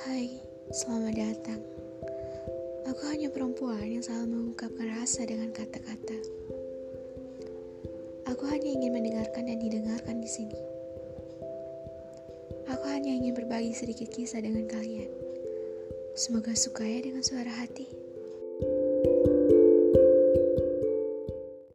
Hai, selamat datang. Aku hanya perempuan yang selalu mengungkapkan rasa dengan kata-kata. Aku hanya ingin mendengarkan dan didengarkan di sini. Aku hanya ingin berbagi sedikit kisah dengan kalian. Semoga suka ya dengan suara hati.